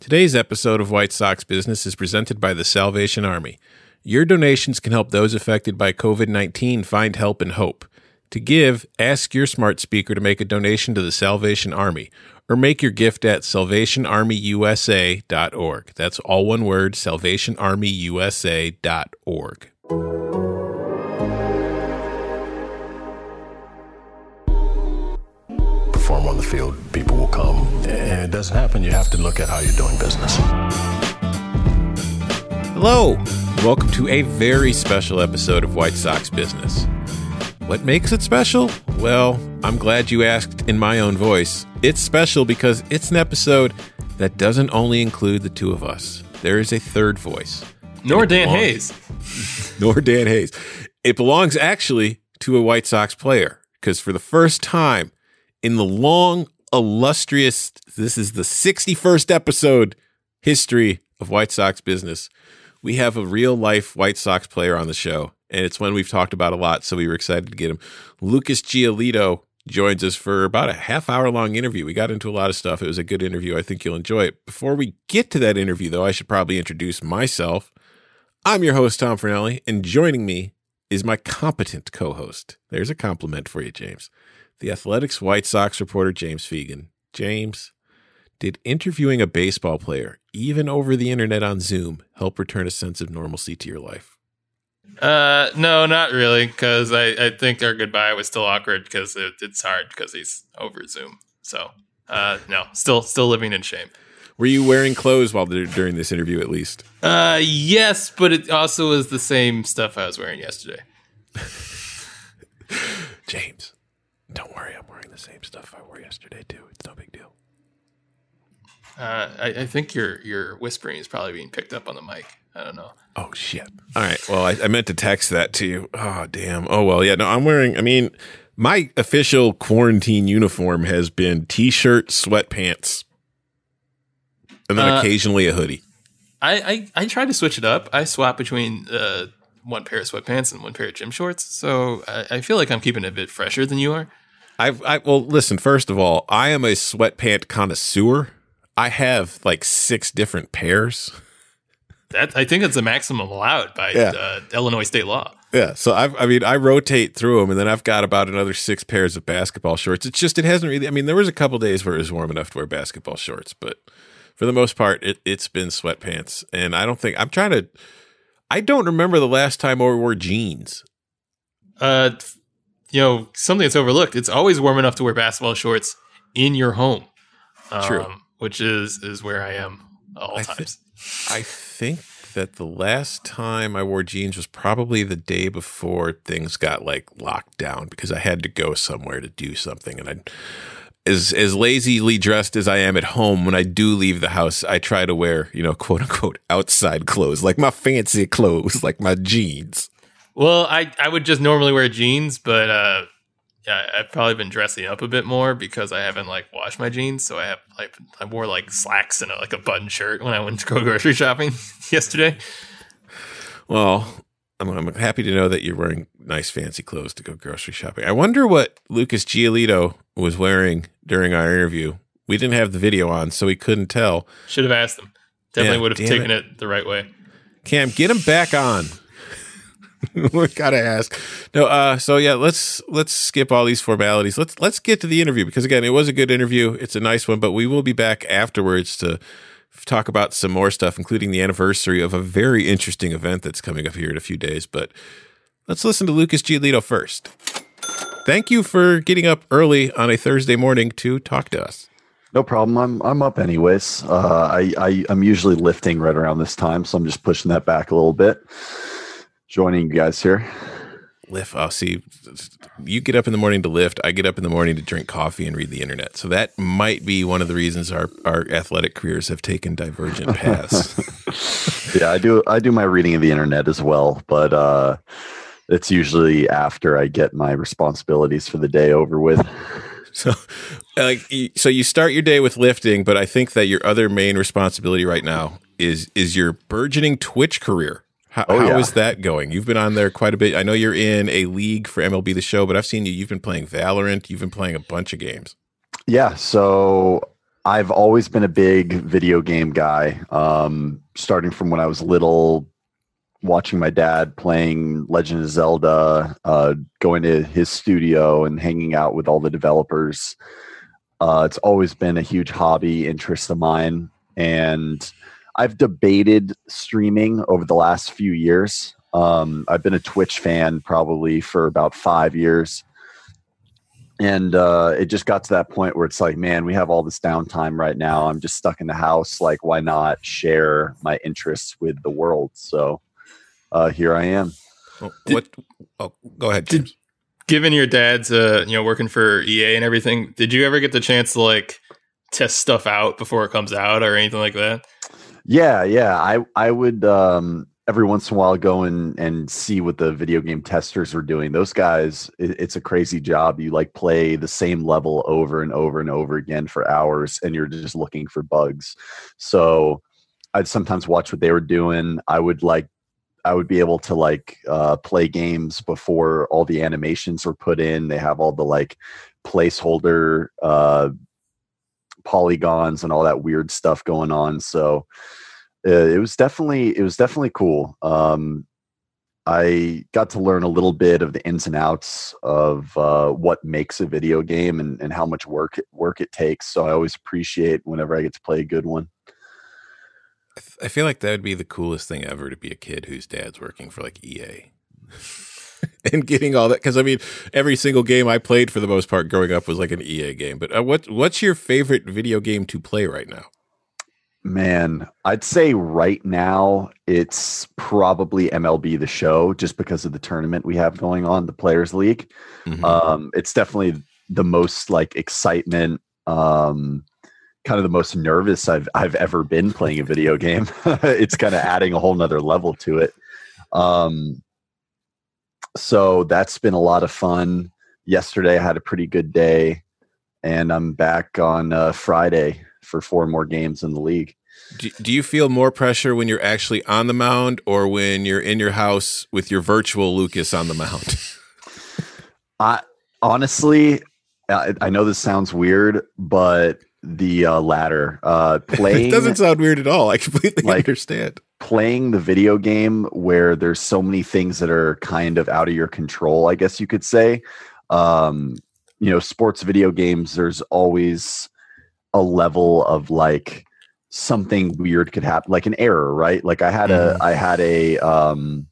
Today's episode of White Sox Business is presented by the Salvation Army. Your donations can help those affected by COVID 19 find help and hope. To give, ask your smart speaker to make a donation to the Salvation Army or make your gift at salvationarmyusa.org. That's all one word, salvationarmyusa.org. perform on the field, people will come. And it doesn't happen, you have to look at how you're doing business. Hello, welcome to a very special episode of White Sox Business. What makes it special? Well, I'm glad you asked in my own voice. It's special because it's an episode that doesn't only include the two of us. There is a third voice. Nor Dan belongs- Hayes. nor Dan Hayes. It belongs actually to a White Sox player because for the first time in the long, illustrious, this is the 61st episode history of White Sox business, we have a real life White Sox player on the show. And it's one we've talked about a lot. So we were excited to get him. Lucas Giolito joins us for about a half hour long interview. We got into a lot of stuff. It was a good interview. I think you'll enjoy it. Before we get to that interview, though, I should probably introduce myself. I'm your host, Tom Fornelli, and joining me is my competent co host. There's a compliment for you, James. The Athletics White Sox reporter, James Fegan. James, did interviewing a baseball player, even over the internet on Zoom, help return a sense of normalcy to your life? Uh, no, not really, because I, I think our goodbye was still awkward because it, it's hard because he's over Zoom. So, uh, no, still still living in shame. Were you wearing clothes while during this interview, at least? Uh, yes, but it also was the same stuff I was wearing yesterday. James, don't worry. I'm wearing the same stuff I wore yesterday, too. It's no big deal. Uh, I, I think your your whispering is probably being picked up on the mic. I don't know. Oh shit! All right. Well, I, I meant to text that to you. Oh damn. Oh well. Yeah. No, I'm wearing. I mean, my official quarantine uniform has been t-shirt, sweatpants, and then Uh, occasionally a hoodie. I, I I try to switch it up. I swap between uh one pair of sweatpants and one pair of gym shorts, so I, I feel like I'm keeping it a bit fresher than you are. I've. I well, listen. First of all, I am a sweatpant connoisseur. I have like six different pairs. That I think that's the maximum allowed by Yeah. uh, Illinois state law. Yeah, so I've, I mean, I rotate through them, and then I've got about another six pairs of basketball shorts. It's just it hasn't really. I mean, there was a couple days where it was warm enough to wear basketball shorts, but for the most part, it, it's been sweatpants. And I don't think I'm trying to. I don't remember the last time I wore jeans. Uh, you know something that's overlooked. It's always warm enough to wear basketball shorts in your home. Um, True. which is is where I am all I times. I think that the last time I wore jeans was probably the day before things got like locked down because I had to go somewhere to do something, and I. As as lazily dressed as I am at home, when I do leave the house, I try to wear, you know, quote unquote outside clothes, like my fancy clothes, like my jeans. Well, I I would just normally wear jeans, but uh, yeah, I've probably been dressing up a bit more because I haven't like washed my jeans. So I have like I wore like slacks and a, like a button shirt when I went to go grocery shopping yesterday. Well, I'm, I'm happy to know that you're wearing nice fancy clothes to go grocery shopping. I wonder what Lucas Giolito was wearing during our interview. We didn't have the video on, so we couldn't tell. Should have asked him. Definitely Yeah, would have taken it. the right way. Cam, get him back on. we gotta ask. No, uh, so yeah, let's let's skip all these formalities. Let's let's get to the interview because again, it was a good interview. It's a nice one, but we will be back afterwards to talk about some more stuff, including the anniversary of a very interesting event that's coming up here in a few days. But let's listen to Lucas Giolito first. Thank you for getting up early on a Thursday morning to talk to us. No problem. I'm I'm up anyways. Uh, I, I I'm usually lifting right around this time, so I'm just pushing that back a little bit. Joining you guys here. lift. I'll see. You get up in the morning to lift. I get up in the morning to drink coffee and read the internet. So that might be one of the reasons our, our athletic careers have taken divergent paths. Yeah, I do I do my reading of the internet as well, but uh, it's usually after I get my responsibilities for the day over with. so, like, so you start your day with lifting, but I think that your other main responsibility right now is is your burgeoning Twitch career. How, Oh, how yeah. is that going? You've been on there quite a bit. I know you're in a league for MLB the Show, but I've seen you. You've been playing Valorant. You've been playing a bunch of games. Yeah, so I've always been a big video game guy. Um, starting from when I was little, watching my dad playing Legend of Zelda, uh, going to his studio and hanging out with all the developers. Uh, it's always been a huge hobby interest of mine, and I've debated streaming over the last few years. Um, I've been a Twitch fan probably for about five years and uh, it just got to that point where it's like man we have all this downtime right now i'm just stuck in the house like why not share my interests with the world so uh, here i am Well, what? Oh, go ahead. Did- Given your dad's uh, you know, working for EA and everything, did you ever get the chance to like test stuff out before it comes out or anything like that? Yeah yeah i i would um every once in a while go and and see what the video game testers are doing. Those guys it, it's a crazy job. You like play the same level over and over and over again for hours and you're just looking for bugs. So i'd sometimes watch what they were doing. I would like i would be able to like uh, play games before all the animations were put in. They have all the like placeholder uh polygons and all that weird stuff going on. So uh, it was definitely it was definitely cool. Um i got to learn a little bit of the ins and outs of uh, what makes a video game and, and how much work it, work it takes. So i always appreciate whenever i get to play a good one. I feel like that would be the coolest thing ever to be a kid whose dad's working for like EA. and getting all that because I mean every single game I played for the most part growing up was like an EA game. But uh, what what's your favorite video game to play right now? Man, I'd say right now it's probably MLB the show just because of the tournament we have going on, the Players League. Mhm. Um, it's definitely the most like excitement, um, kind of the most nervous I've I've ever been playing a video game. it's kind of adding a whole nother level to it. Um, so that's been a lot of fun. Yesterday I had a pretty good day, and I'm back on uh, Friday for four more games in the league. do, do you feel more pressure when you're actually on the mound or when you're in your house with your virtual Lucas on the mound? I honestly, I, I know this sounds weird, but the uh, latter, uh, playing it doesn't sound weird at all. I completely Like- understand. Playing the video game where there's so many things that are kind of out of your control, I guess you could say. Um, you know, sports video games, there's always a level of like something weird could happen, like an error, right? Like I had a, I had a, um,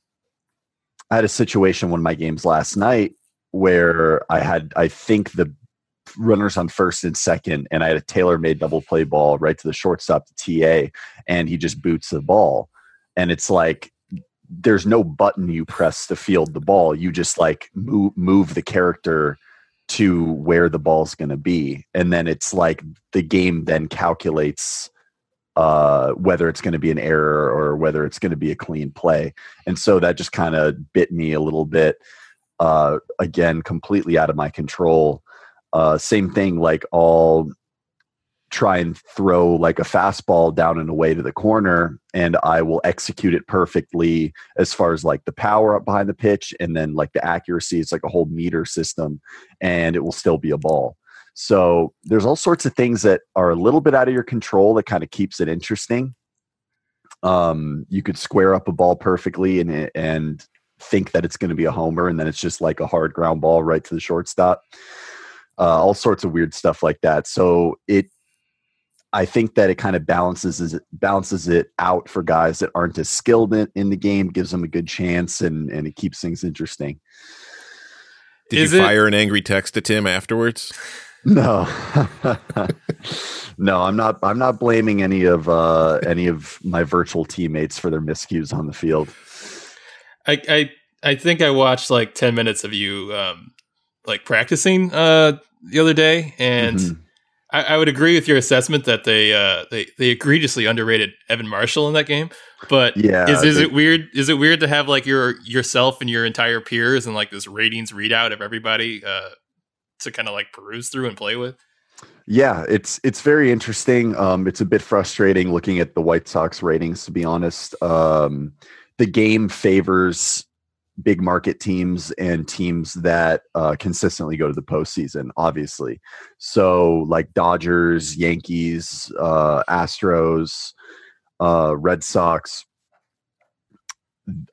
I had a situation one of my games last night where I had, I think the runners on first and second, and I had a tailor-made double play ball right to the shortstop, to TA, and he just boots the ball, and it's like there's no button you press to field the ball. You just like move move the character to where the ball's going to be, and then it's like the game then calculates uh, whether it's going to be an error or whether it's going to be a clean play. And so that just kind of bit me a little bit. Uh, again, completely out of my control. Uh, same thing, like I'll try and throw like a fastball down and away to the corner, and I will execute it perfectly as far as like the power up behind the pitch and then like the accuracy. It's like a whole meter system, and it will still be a ball. So there's all sorts of things that are a little bit out of your control that kind of keeps it interesting. Um, you could square up a ball perfectly and and think that it's going to be a homer, and then it's just like a hard ground ball right to the shortstop. Uh, all sorts of weird stuff like that. So it, I think that it kind of balances it balances it out for guys that aren't as skilled in, in the game, gives them a good chance, and and it keeps things interesting. Did Is you it- fire an angry text to Tim afterwards? No, no, I'm not. I'm not blaming any of uh, any of my virtual teammates for their miscues on the field. I I I think I watched like ten minutes of you um like practicing uh the other day, and Mhm. I, I would agree with your assessment that they uh they they egregiously underrated Evan Marshall in that game. But Yeah, is is they- it weird? Is it weird to have like your yourself and your entire peers and like this ratings readout of everybody uh to kind of like peruse through and play with? Yeah, it's it's very interesting. Um, it's a bit frustrating looking at the White Sox ratings, to be honest. Um, the game favors big market teams and teams that uh, consistently go to the postseason, obviously. So, like Dodgers, Yankees, uh, Astros, uh, Red Sox,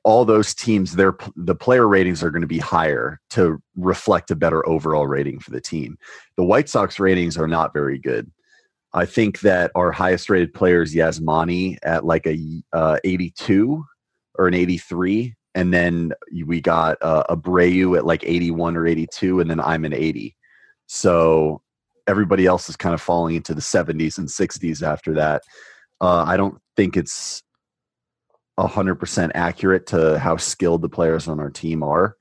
all those teams, their the player ratings are going to be higher to reflect a better overall rating for the team. The White Sox ratings are not very good. I think that our highest rated player is Yasmani at like a uh, 82 or an 83, and then we got uh, Abreu at like 81 or 82, and then I'm an 80. So everybody else is kind of falling into the 70s and 60s after that. Uh, I don't think it's 100% accurate to how skilled the players on our team are.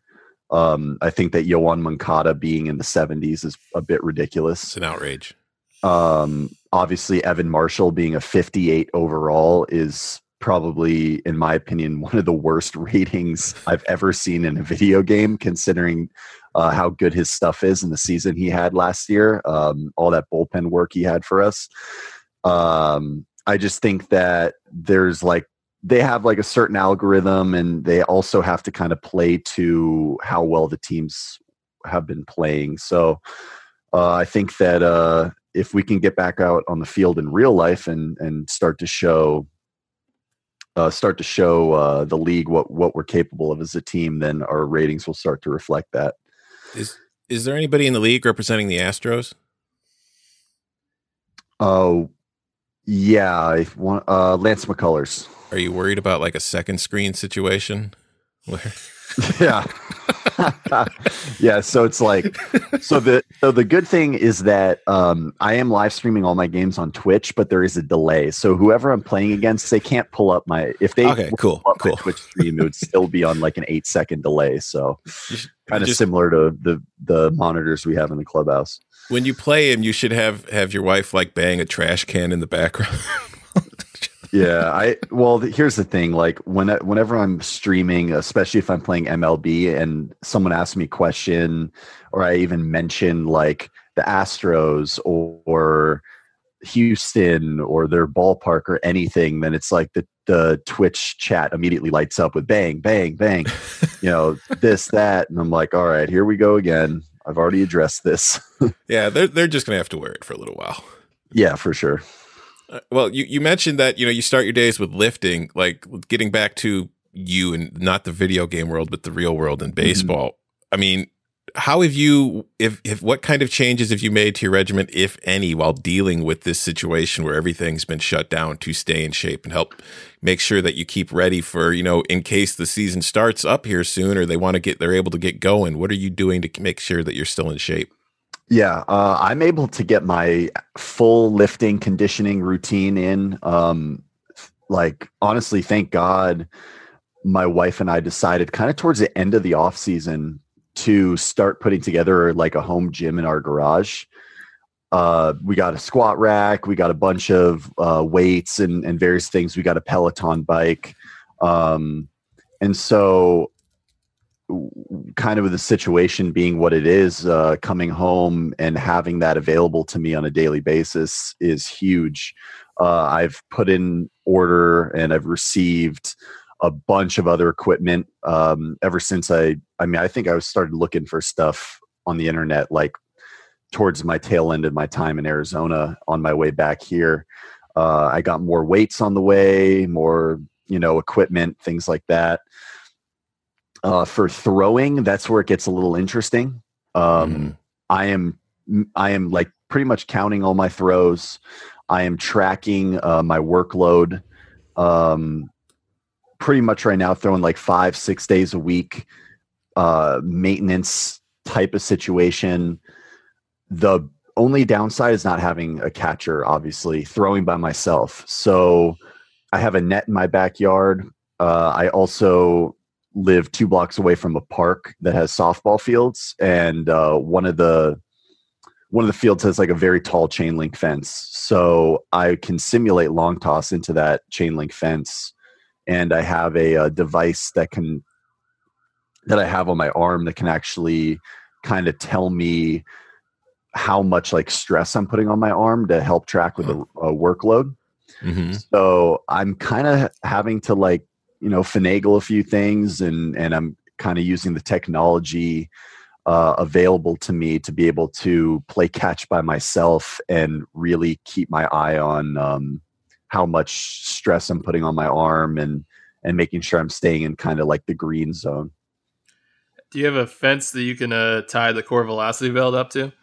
Um, I think that Yoan Moncada being in the 70s is a bit ridiculous. It's an outrage. Um, obviously, Evan Marshall being a 58 overall is probably, in my opinion, one of the worst ratings I've ever seen in a video game, considering uh, how good his stuff is in the season he had last year, um, all that bullpen work he had for us. Um, I just think that there's like they have like a certain algorithm and they also have to kind of play to how well the teams have been playing. So uh, I think that uh, if we can get back out on the field in real life and and start to show uh, start to show uh, the league what what we're capable of as a team, then our ratings will start to reflect that. Is is there anybody in the league representing the Astros? Oh, yeah, I want uh, Lance McCullers. Are you worried about like a second screen situation? Where yeah yeah so it's like so the so the good thing is that um i am live streaming all my games on twitch but there is a delay so whoever i'm playing against they can't pull up my if they Okay, cool, pull up my cool. twitch stream it would still be on like an eight second delay so kind of similar to the the monitors we have in the clubhouse when you play him, you should have have your wife like bang a trash can in the background. yeah i well here's the thing like when whenever i'm streaming especially if i'm playing mlb and someone asks me a question or i even mention like the astros or, or houston or their ballpark or anything then it's like the the twitch chat immediately lights up with bang bang bang you know this that and i'm like all right here we go again. I've already addressed this. Yeah, they're they're just gonna have to wear it for a little while. yeah for sure Uh, well, you, you mentioned that you know you start your days with lifting, like getting back to you and not the video game world, but the real world in baseball. I mean, how have you, if if what kind of changes have you made to your regiment, if any, while dealing with this situation where everything's been shut down to stay in shape and help make sure that you keep ready for you know in case the season starts up here soon or they want to get they're able to get going. What are you doing to make sure that you're still in shape? Yeah, uh, I'm able to get my full lifting conditioning routine in. Um, like honestly, thank God, my wife and I decided kind of towards the end of the off season to start putting together like a home gym in our garage. Uh, we got a squat rack, we got a bunch of uh, weights and, and various things. We got a Peloton bike, um, and so kind of the situation being what it is, uh, coming home and having that available to me on a daily basis is huge. Uh, I've put in order and I've received a bunch of other equipment um, ever since I. I mean, I think I started looking for stuff on the internet like towards my tail end of my time in Arizona on my way back here. Uh, I got more weights on the way, more you know equipment, things like that. Uh, for throwing, that's where it gets a little interesting. Um, Mhm. I am I am like pretty much counting all my throws. I am tracking uh, my workload. Um, pretty much right now, throwing like five six days a week. Uh, maintenance type of situation. The only downside is not having a catcher. Obviously, throwing by myself. So I have a net in my backyard. Uh, I also live two blocks away from a park that has softball fields, and uh, one of the one of the fields has like a very tall chain link fence. So I can simulate long toss into that chain link fence, and I have a, uh device that can that I have on my arm that can actually kind of tell me how much like stress I'm putting on my arm to help track with the uh, workload. Mhm. So I'm kind of having to like, you know, finagle a few things and and I'm kind of using the technology uh, available to me to be able to play catch by myself and really keep my eye on um, how much stress I'm putting on my arm and and making sure I'm staying in kind of like the green zone. Do you have a fence that you can uh, tie the core velocity belt up to?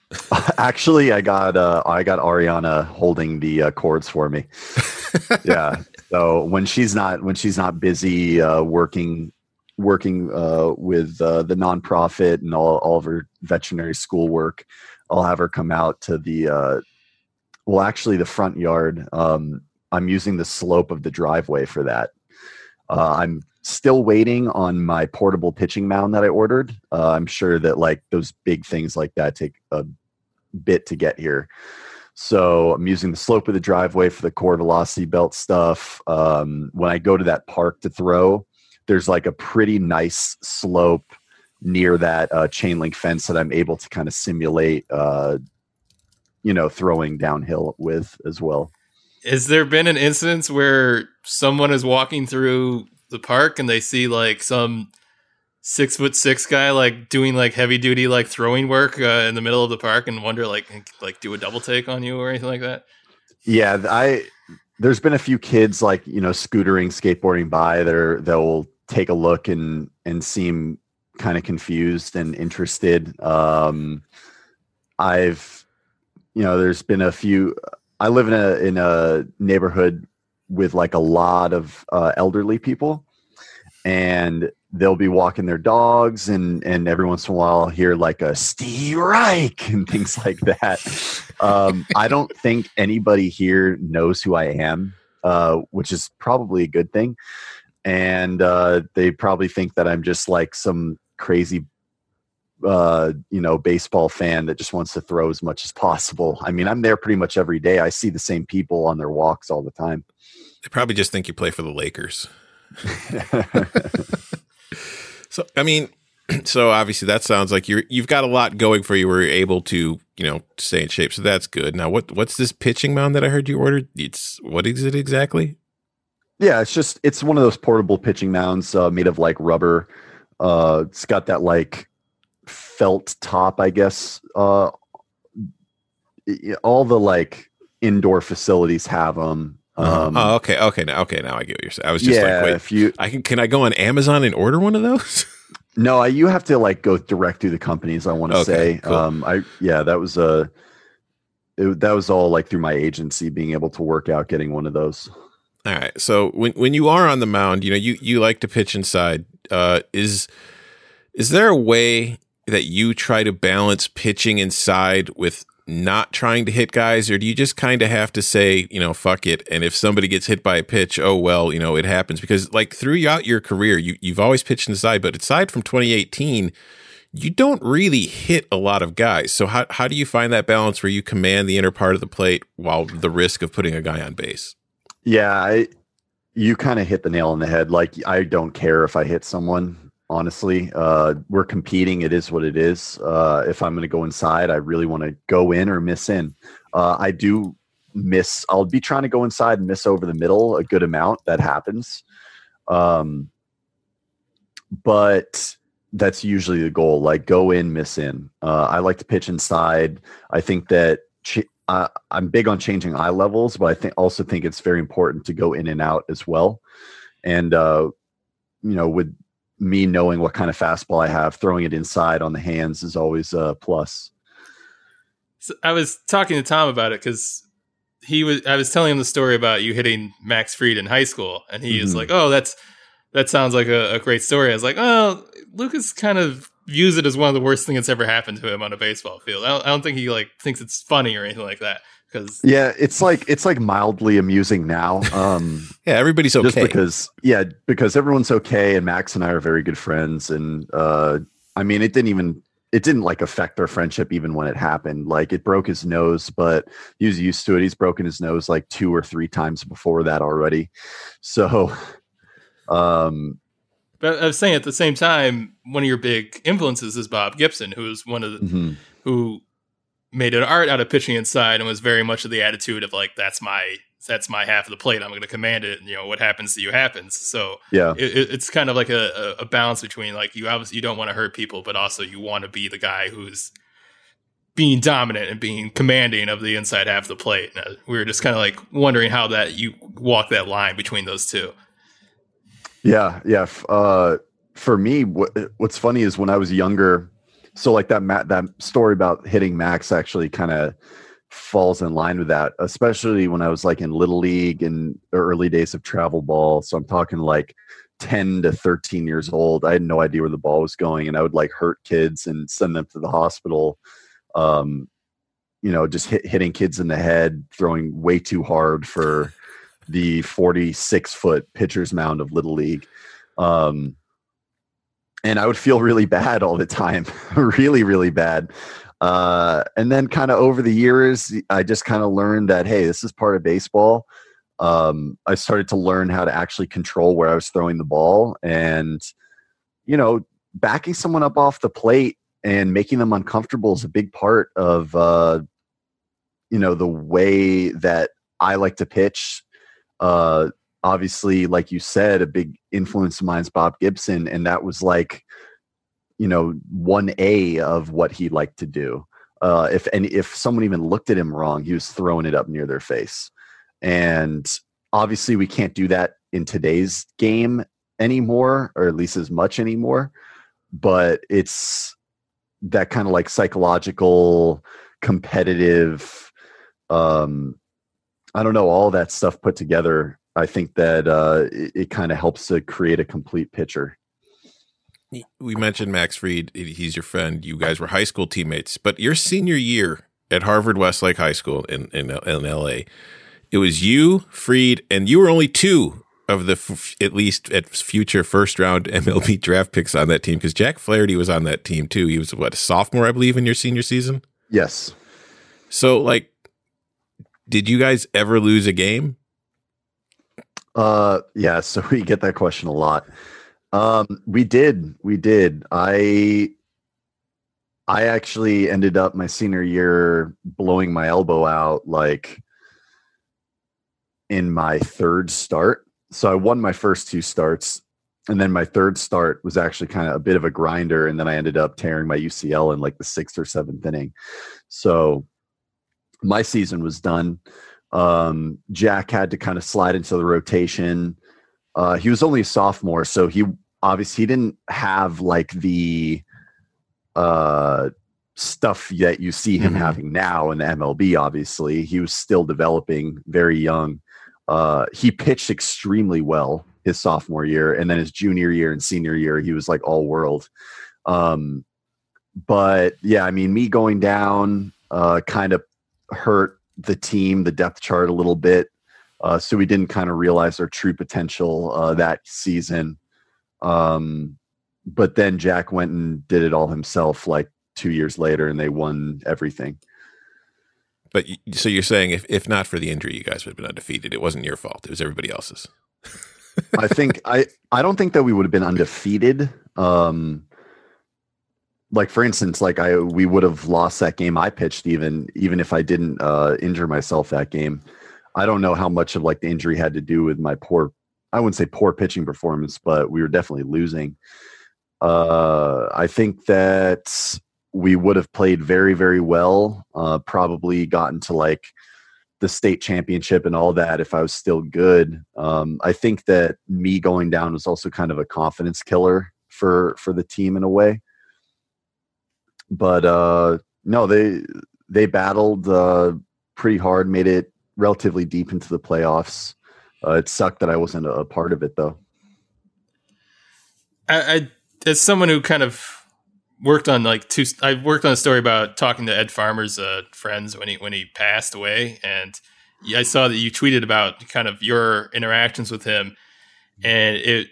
Actually, I got uh, I got Ariana holding the uh, cords for me. yeah. So when she's not when she's not busy uh, working working uh, with uh, the nonprofit and all all of her veterinary school work, I'll have her come out to the uh, well, actually the front yard. Um, I'm using the slope of the driveway for that. Uh, I'm still waiting on my portable pitching mound that I ordered. Uh, I'm sure that like those big things like that take a bit to get here. So I'm using the slope of the driveway for the core velocity belt stuff. Um, when I go to that park to throw, there's like a pretty nice slope near that uh, chain link fence that I'm able to kind of simulate, uh, you know, throwing downhill with as well. Has there been an instance where someone is walking through the park and they see like some six foot six guy like doing like heavy duty like throwing work uh, in the middle of the park and wonder like like do a double take on you or anything like that? Yeah, I there's been a few kids like you know scootering, skateboarding by that are that will take a look and and seem kind of confused and interested. Um, I've you know there's been a few. I live in a in a neighborhood with like a lot of uh, elderly people, and they'll be walking their dogs, and and every once in a while I'll hear like a Steve Reich and things like that. um, I don't think anybody here knows who I am, uh, which is probably a good thing, and uh, they probably think that I'm just like some crazy uh, you know, baseball fan that just wants to throw as much as possible. I mean, I'm there pretty much every day. I see the same people on their walks all the time. They probably just think you play for the Lakers. so, I mean, so obviously that sounds like you're you've got a lot going for you where you're able to, you know, stay in shape. So that's good. Now, what what's this pitching mound that I heard you ordered? It's what is it exactly? Yeah, it's just it's one of those portable pitching mounds uh, made of like rubber. Uh, it's got that like felt top, I guess. Uh, all the like indoor facilities have them. Um, oh, okay, okay, now, okay, now I get what you're saying. I was just yeah, like, wait, if you I can can I go on Amazon and order one of those? no, I, you have to like go direct through the companies. I want to Okay, say, cool. um, I yeah, that was a it, that was all like through my agency being able to work out getting one of those. All right. So when when you are on the mound, you know you you like to pitch inside. Uh, is is there a way that you try to balance pitching inside with not trying to hit guys, or do you just kind of have to say, you know, fuck it, and if somebody gets hit by a pitch, oh well, you know, it happens because like throughout your career, you you've always pitched inside, but aside from 2018. You don't really hit a lot of guys. So how how do you find that balance where you command the inner part of the plate while the risk of putting a guy on base? Yeah, I, you kind of hit the nail on the head. Like I don't care if I hit someone. Honestly, uh, we're competing. It is what it is. Uh, if I'm going to go inside, I really want to go in or miss in. Uh, I do miss. I'll be trying to go inside and miss over the middle a good amount. That happens, um, but that's usually the goal. Like go in, miss in. Uh, I like to pitch inside. I think that. Ch- uh, I'm big on changing eye levels, but I think also think it's very important to go in and out as well. And uh, you know, with me knowing what kind of fastball I have, throwing it inside on the hands is always a plus. So I was talking to Tom about it because he was. I was telling him the story about you hitting Max Fried in high school, and he was Mhm. like, "Oh, that's that sounds like a, a great story." I was like, "Oh, Lucas kind of views it as one of the worst things that's ever happened to him on a baseball field. I don't, I don't think he like thinks it's funny or anything like that because Yeah, it's like it's like mildly amusing now. Um, Yeah, everybody's okay. just because yeah because everyone's okay and max and i are very good friends and uh i mean it didn't even it didn't like affect our friendship even when it happened like it broke his nose but he was used to it he's broken his nose like two or three times before that already so um But I was saying at the same time, one of your big influences is Bob Gibson, who is one of the, mhm. who made an art out of pitching inside and was very much of the attitude of like that's my that's my half of the plate. I'm going to command it. And, you know, what happens to you happens. So Yeah. it, it's kind of like a, a balance between like you obviously you don't want to hurt people, but also you want to be the guy who's being dominant and being commanding of the inside half of the plate. And, uh, we were just kind of like wondering how that you walk that line between those two. Yeah, yeah. Uh, for me, what, what's funny is when I was younger. So like that that story about hitting max actually kind of falls in line with that, especially when I was like in little league and early days of travel ball. So I'm talking like 10 to 13 years old. I had no idea where the ball was going, and I would like hurt kids and send them to the hospital. Um, you know, just hit, hitting kids in the head, throwing way too hard for the 46 foot pitcher's mound of little league. Um, and I would feel really bad all the time, really, really bad. Uh, and then kind of over the years, I just kind of learned that, hey, this is part of baseball. Um, I started to learn how to actually control where I was throwing the ball and, you know, backing someone up off the plate and making them uncomfortable is a big part of, uh, you know, the way that I like to pitch. Uh, obviously, like you said, a big influence of mine is Bob Gibson, and that was like, you know, one A of what he liked to do. Uh, if and if someone even looked at him wrong, he was throwing it up near their face. And obviously, we can't do that in today's game anymore, or at least as much anymore. But it's that kind of like psychological, competitive. Um, I don't know all that stuff put together. I think that uh, it, it kind of helps to create a complete picture. We mentioned Max Fried. He's your friend. You guys were high school teammates, but your senior year at Harvard Westlake High School in in, in L.A. It was you, Fried, and you were only two of the f- at least at future first round MLB draft picks on that team because Jack Flaherty was on that team too. He was what a sophomore, I believe, in your senior season. Yes. So, like, did you guys ever lose a game? Uh, yeah. So we get that question a lot. Um, we did, we did. I, I actually ended up my senior year blowing my elbow out like in my third start. So I won my first two starts, and then my third start was actually kind of a bit of a grinder, and then I ended up tearing my UCL in like the sixth or seventh inning. So my season was done. Um, Jack had to kind of slide into the rotation. Uh, he was only a sophomore, so he obviously he didn't have like the uh, stuff that you see him Mhm. having now in the MLB. Obviously, he was still developing, very young. Uh, he pitched extremely well his sophomore year, and then his junior year and senior year, he was like all world. Um, but yeah, I mean, me going down uh, kind of hurt the team, the depth chart a little bit. Uh, so we didn't kind of realize our true potential uh, that season. Um, but then Jack went and did it all himself like two years later, and they won everything. But so you're saying if if not for the injury, you guys would have been undefeated. It wasn't your fault. It was everybody else's. I think I I don't think that we would have been undefeated. Um, like for instance, like I we would have lost that game I pitched even even if I didn't uh, injure myself that game. I don't know how much of like the injury had to do with my poor I wouldn't say poor pitching performance, but we were definitely losing. Uh, I think that we would have played very very well. Uh, probably gotten to like the state championship and all that if I was still good. Um, I think that me going down was also kind of a confidence killer for for the team in a way. But uh, no, they they battled uh, pretty hard, made it relatively deep into the playoffs. Uh, it sucked that I wasn't a, part of it though. I, I as someone who kind of worked on like two I worked on a story about talking to Ed Farmer's uh, friends when he when he passed away and I saw that you tweeted about kind of your interactions with him and it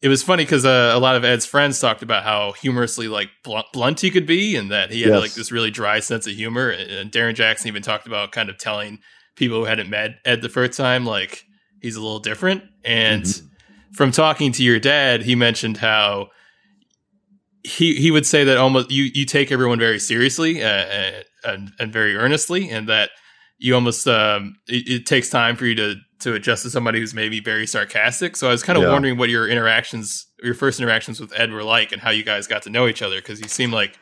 it was funny because uh, a lot of Ed's friends talked about how humorously like blunt, blunt he could be and that he had Yes. like this really dry sense of humor and Darrin Jackson even talked about kind of telling people who hadn't met Ed the first time like he's a little different and Mhm. from talking to your dad he mentioned how he he would say that almost you you take everyone very seriously uh, and and very earnestly, and that you almost um, it, it, takes time for you to to adjust to somebody who's maybe very sarcastic. So I was kind of yeah. wondering what your interactions, your first interactions with Ed were like, and how you guys got to know each other because you seem like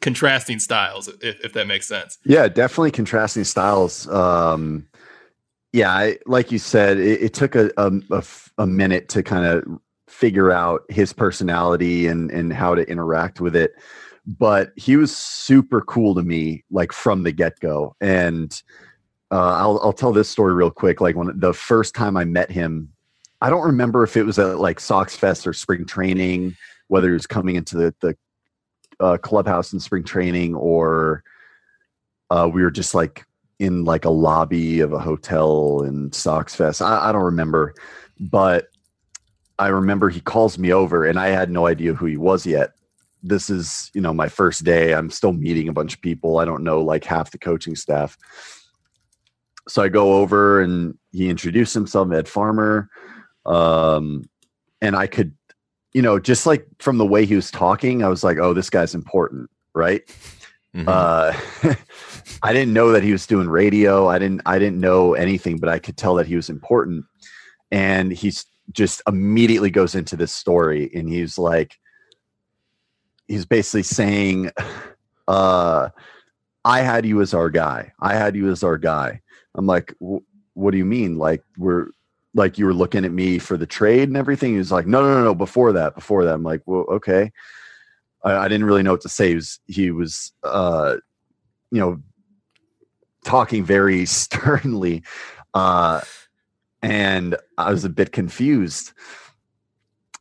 contrasting styles, if, if that makes sense. Yeah, definitely contrasting styles. Um, yeah, I, like you said, it, it took a, a, a, a minute to kind of figure out his personality and and how to interact with it but he was super cool to me like from the get-go and uh, I'll, I'll tell this story real quick like when the first time i met him i don't remember if it was at like sox fest or spring training whether he was coming into the, the uh, clubhouse in spring training or uh, we were just like in like a lobby of a hotel in sox fest I, I don't remember but I remember he calls me over and I had no idea who he was yet. This is, you know, my first day. I'm still meeting a bunch of people. I don't know like half the coaching staff. So I go over and he introduced himself, Ed Farmer. Um, and I could, you know, just like from the way he was talking, I was like, oh, this guy's important, right? Mm-hmm. Uh, I didn't know that he was doing radio. I didn't I didn't know anything, but I could tell that he was important. And he's just immediately goes into this story and he's like he's basically saying uh i had you as our guy i had you as our guy i'm like what do you mean? Like we're like you were looking at me for the trade and everything? He was like no no no no before that before that. I'm like well okay. I, I didn't really know what to say. He was, he was uh you know talking very sternly uh and I was a bit confused.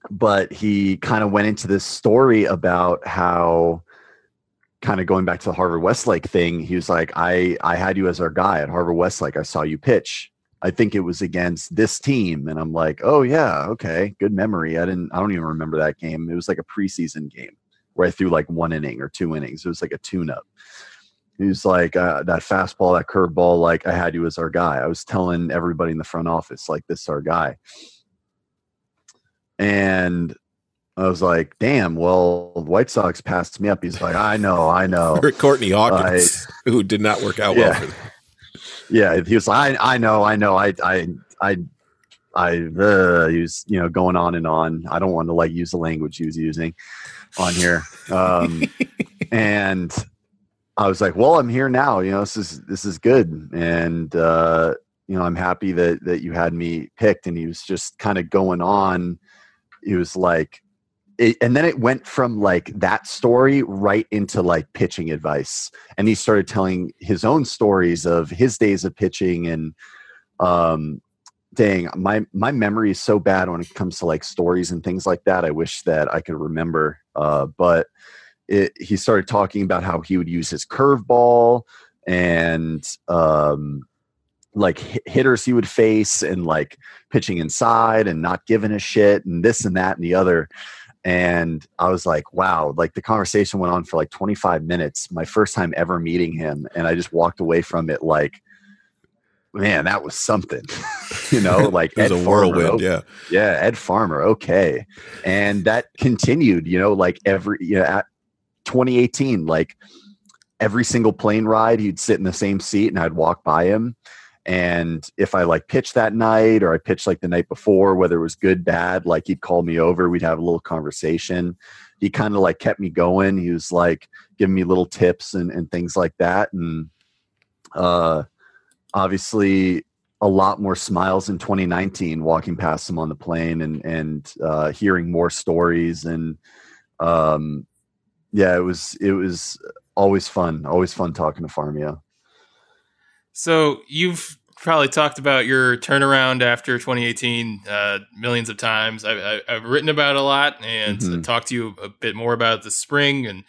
But he kind of went into this story about how kind of going back to the Harvard Westlake thing, he was like, I, I had you as our guy at Harvard Westlake. I saw you pitch. I think it was against this team. And I'm like, oh yeah, okay. Good memory. I didn't I don't even remember that game. It was like a preseason game where I threw like one inning or two innings. It was like a tune up. He's like uh, that fastball, that curveball. Like I had you as our guy. I was telling everybody in the front office, like this is our guy. And I was like, damn, well, White Sox passed me up. He's like, I know, I know. Courtney Hawkins, I, who did not work out yeah. well for Yeah, he was like, I, I know, I know. I, I, I, I, uh, he was, you know, going on and on. I don't want to like use the language he was using on here. Um, and I was like, well, I'm here now. You know, this is this is good, and uh, you know, I'm happy that that you had me picked. And he was just kind of going on. He was like, it, and then it went from like that story right into like pitching advice, and he started telling his own stories of his days of pitching and um dang my my memory is so bad when it comes to like stories and things like that i wish that i could remember uh but it, he started talking about how he would use his curveball and um, like hitters he would face and like pitching inside and not giving a shit and this and that and the other and i was like wow like the conversation went on for like 25 minutes my first time ever meeting him and i just walked away from it like man that was something you know like it was ed a whirlwind yeah yeah ed farmer okay and that continued you know like every you know at, 2018, like every single plane ride, he'd sit in the same seat and I'd walk by him. And if I like pitched that night or I pitched like the night before, whether it was good, bad, like he'd call me over, we'd have a little conversation. He kind of like kept me going. He was like giving me little tips and, and things like that. And uh, obviously, a lot more smiles in 2019 walking past him on the plane and and uh, hearing more stories and um, yeah, it was it was always fun, always fun talking to Farmia. So you've probably talked about your turnaround after 2018 uh, millions of times. I, have written about it a lot and mm-hmm. talked to you a bit more about the spring. And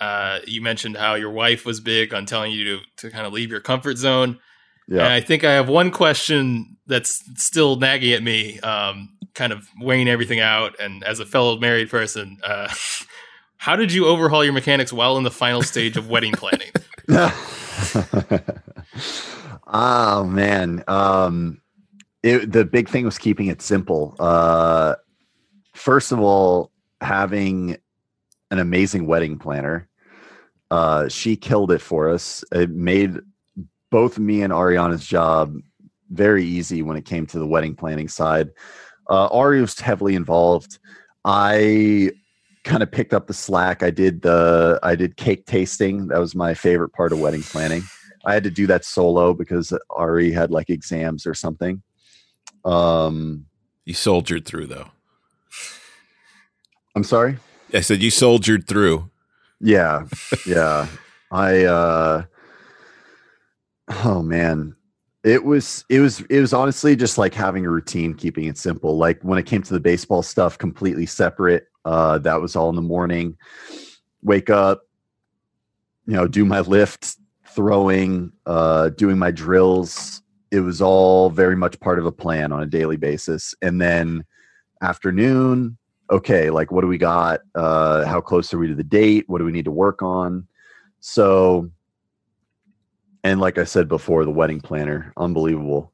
uh, you mentioned how your wife was big on telling you to, to kind of leave your comfort zone. Yeah. And I think I have one question that's still nagging at me, um, kind of weighing everything out. And as a fellow married person, uh, How did you overhaul your mechanics while in the final stage of wedding planning? oh man, um, it, the big thing was keeping it simple. Uh, first of all, having an amazing wedding planner. Uh, she killed it for us. It made both me and Ariana's job very easy when it came to the wedding planning side. Uh, Ari was heavily involved. I kind of picked up the slack. I did the I did cake tasting. That was my favorite part of wedding planning. I had to do that solo because Ari had like exams or something. Um, You soldiered through, though. I'm sorry. I said you soldiered through. Yeah, yeah. I uh oh man. It was it was it was honestly just like having a routine, keeping it simple. Like when it came to the baseball stuff, completely separate. Uh that was all in the morning. Wake up, you know, do my lift, throwing, uh doing my drills. It was all very much part of a plan on a daily basis. And then afternoon, okay, like what do we got? Uh, how close are we to the date? What do we need to work on? So, and like I said before, the wedding planner, unbelievable.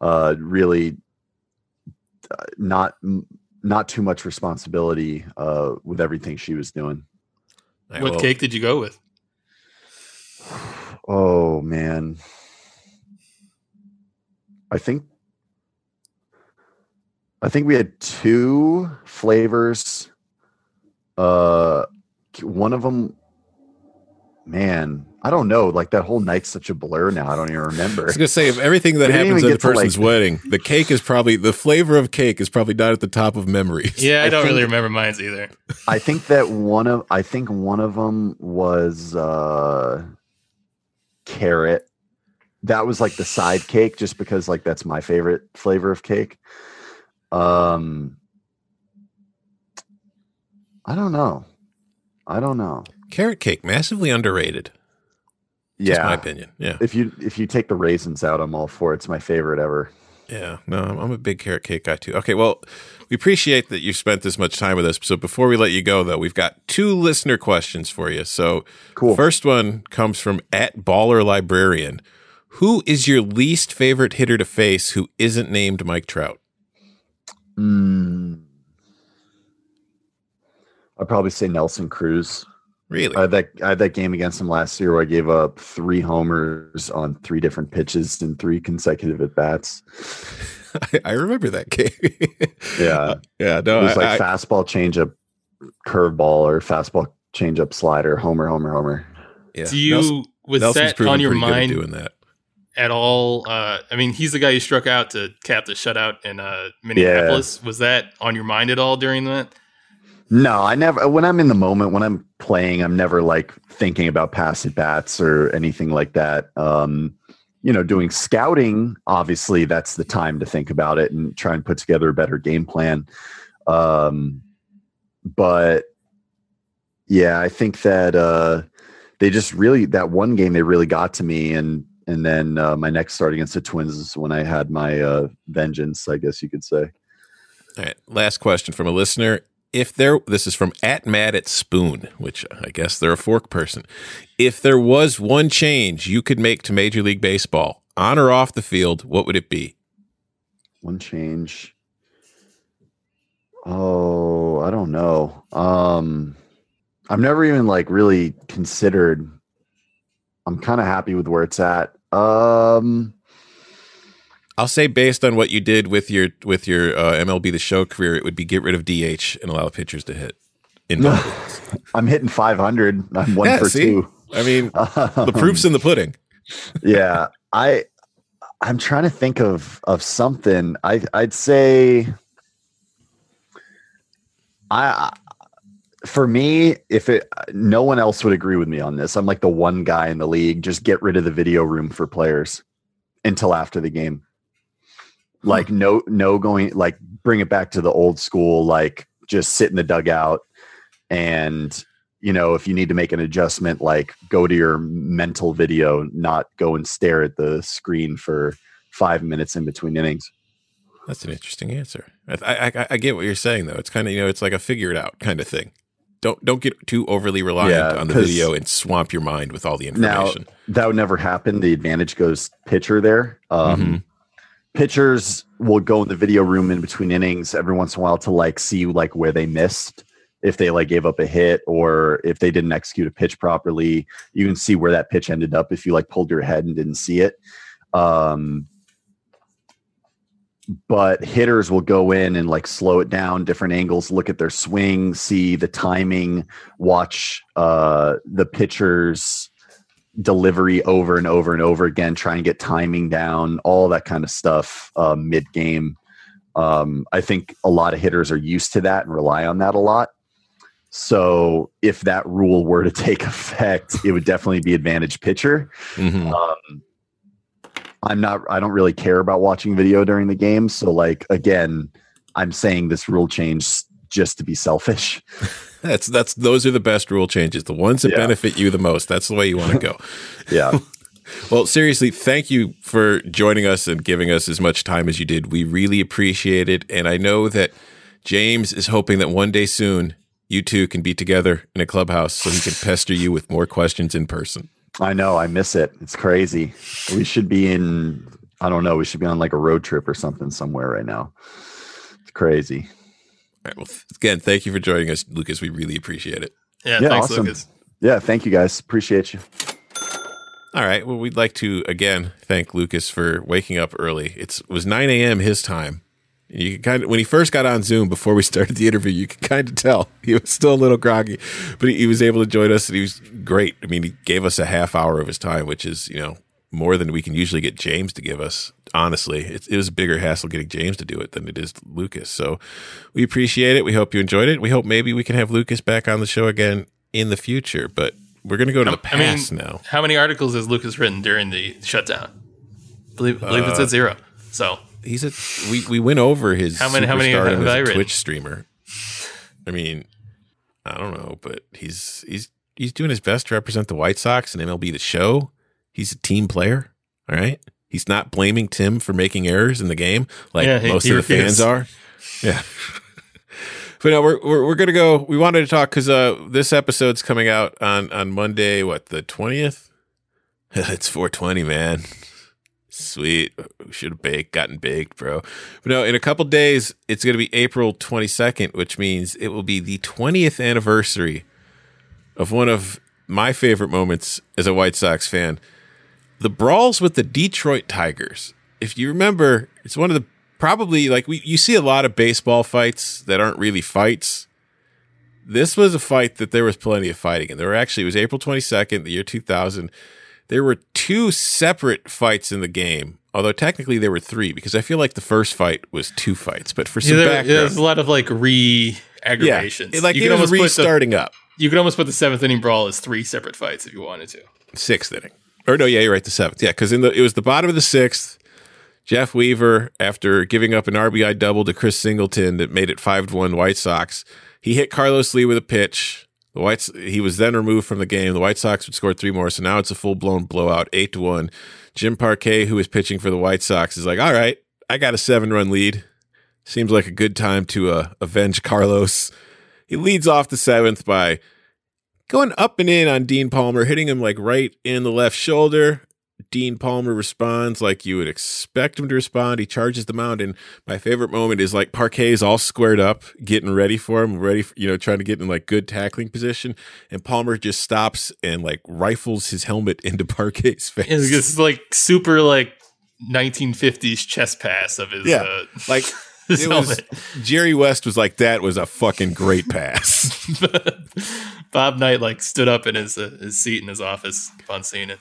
Uh, really, uh, not not too much responsibility uh, with everything she was doing. All right, what well, cake did you go with? Oh man, I think I think we had two flavors. Uh, one of them, man, I don't know. Like that whole night's such a blur now. I don't even remember. I was gonna say, of everything that happens at a get to, like- person's wedding, the cake is probably the flavor of cake is probably not at the top of memories. Yeah, I, I don't think- really remember mine's either. I think that one of I think one of them was uh carrot. That was like the side cake, just because like that's my favorite flavor of cake. Um, I don't know. I don't know. Carrot cake, massively underrated. Just my opinion. Yeah, if you if you take the raisins out, I'm all for it. It's my favorite ever. Yeah. No, I'm a big carrot cake guy too. Okay, well, we appreciate that you spent this much time with us. So before we let you go, though, we've got two listener questions for you. So Cool. First one comes from at Baller Librarian. Who is your least favorite hitter to face who isn't named Mike Trout? Mm. I'd probably say Nelson Cruz. Really? I had that I had that game against him last year where I gave up three homers on three different pitches in three consecutive at bats. I, I remember that game. Yeah, yeah. No, it was I, like I- fastball, changeup, curveball, or fastball, changeup, slider, homer, homer, homer. yeah. Do you Nelson- was Nelson's that on your pretty good at mind doing that? at all? Uh, I mean, he's the guy you struck out to cap the shutout in uh, Minneapolis. Was that on your mind at all during that? No, I never. When I'm in the moment, when I'm playing, I'm never like thinking about pass at bats or anything like that. Um, you know, doing scouting, obviously, that's the time to think about it and try and put together a better game plan. Um, but yeah, I think that uh, they just really that one game they really got to me, and and then uh, my next start against the Twins is when I had my uh, vengeance, I guess you could say. All right. Last question from a listener. If there, this is from at Mad at Spoon, which I guess they're a fork person. If there was one change you could make to Major League Baseball, on or off the field, what would it be? One change. Oh, I don't know. Um I've never even like really considered I'm kind of happy with where it's at. Um I'll say based on what you did with your with your uh, MLB the Show career, it would be get rid of DH and allow pitchers to hit. In I'm hitting 500. I'm 1 Yeah, for see? 2. I mean, the proof's in the pudding. yeah i i'm trying to think of of something i i'd say i for me if it no one else would agree with me on this i'm like the one guy in the league just get rid of the video room for players until after the game like no no going like bring it back to the old school like just sit in the dugout and you know if you need to make an adjustment like go to your mental video not go and stare at the screen for five minutes in between innings That's an interesting answer. I, I, I get what you're saying though. It's kind of you know it's like a figure it out kind of thing. Don't don't get too overly reliant Yeah, on the video and swamp your mind with all the now information. that would never happen the advantage goes pitcher there um, Mhm. Pitchers will go in the video room in between innings every once in a while to like see like where they missed if they like gave up a hit or if they didn't execute a pitch properly. You can see where that pitch ended up if you like pulled your head and didn't see it. Um, but hitters will go in and like slow it down, different angles, look at their swing, see the timing, watch uh, the pitcher's delivery over and over and over again, try and get timing down, all that kind of stuff uh, mid game. Um, I think a lot of hitters are used to that and rely on that a lot. So if that rule were to take effect, it would definitely be advantage pitcher. Mhm. Um, I'm not. I don't really care about watching video during the game. So like again, I'm saying this rule change just to be selfish. That's that's those are the best rule changes, the ones that Yeah. benefit you the most. That's the way you want to go. Yeah. well, seriously, thank you for joining us and giving us as much time as you did. We really appreciate it, and I know that James is hoping that one day soon you two can be together in a clubhouse so he can pester you with more questions in person. I know. I miss it. It's crazy. We should be in. I don't know. We should be on like a road trip or something somewhere right now. It's crazy. All right, well, again, thank you for joining us, Lucas. We really appreciate it. Yeah, Yeah, thanks, awesome. Lucas. Yeah. Thank you guys. Appreciate you. All right. Well, we'd like to again thank Lucas for waking up early. It's, it was 9 a.m. his time. You could kind of when he first got on Zoom before we started the interview, you could kind of tell he was still a little groggy, but he, he was able to join us and he was great. I mean, he gave us a half hour of his time, which is you know more than we can usually get James to give us. Honestly, it, it was a bigger hassle getting James to do it than it is Lucas. So we appreciate it. We hope you enjoyed it. We hope maybe we can have Lucas back on the show again in the future, but. We're going to go to the I mean, past now. How many articles has Lucas written during the shutdown? believe believe it's Uh, at zero. So he's a we we went over his How many- how many have I written? Twitch streamer. I mean, I don't know, but he's he's he's doing his best to represent the White Sox and MLB the show. He's a team player, all right? He's not blaming Tim for making errors in the game like Yeah, he- most he of the refused. fans are. Yeah. But no, we're we're, we're gonna go. We wanted to talk because uh, this episode's coming out on on Monday. What the twentieth? it's four twenty, man. Sweet. Should have baked, gotten baked, bro. But no, in a couple days, it's going to be April 22nd, which means it will be the 20th anniversary of one of my favorite moments as a White Sox fan the brawls with the Detroit Tigers. If you remember, it's one of the probably like we you see a lot of baseball fights that aren't really fights. This was a fight that there was plenty of fighting, and there were actually it was April 22nd, the year 2000 there were two separate fights in the game. Although technically there were three because I feel like the first fight was two fights. But for yeah, some there- background, there's a lot of like re yeah, aggravations. it- like you it was put the, restarting up you could almost put the seventh inning brawl as three separate fights if you wanted to. sixth inning. Or no, yeah, you're right, the seventh. Yeah, because in the it was the bottom of the sixth. Jeff Weaver, after giving up an RBI double to Chris Singleton that made it five one White Sox, he hit Carlos Lee with a pitch. The Whites he was then removed from the game. The White Sox would score three more, so now it's a full blown blowout, eight to one. Jim Parque, who was pitching for the White Sox, is like, "All right, I got a seven run lead. Seems like a good time to uh, avenge Carlos." He leads off the seventh by going up and in on Dean Palmer, hitting him like right in the left shoulder. Dean Palmer responds like you would expect him to respond. He charges the mound, and my favorite moment is like Parque's all squared up, getting ready for him, ready, for, you know, trying to get in like good tackling position, and Palmer just stops and like rifles his helmet into Parque's face. It's just like super like 1950s chest pass of his Yeah, uh, like it was. Jerry West was like that was a fucking great pass. Bob Knight like stood up in his uh, his seat in his office upon seeing it.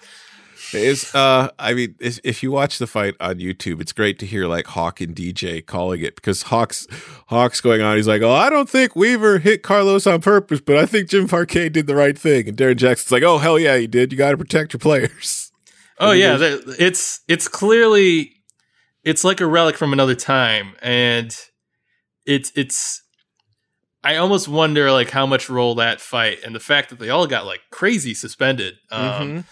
Is uh, I mean, if you watch the fight on YouTube, it's great to hear like Hawk and DJ calling it because Hawk's Hawk's going on. He's like, "Oh, I don't think Weaver hit Carlos on purpose, but I think Jim Parque did the right thing." And Darrin Jackson's like, "Oh, hell yeah, he did. You got to protect your players." Oh yeah, it's it's clearly it's like a relic from another time, and it's it's. I almost wonder like how much role that fight and the fact that they all got like crazy suspended um, Mhm.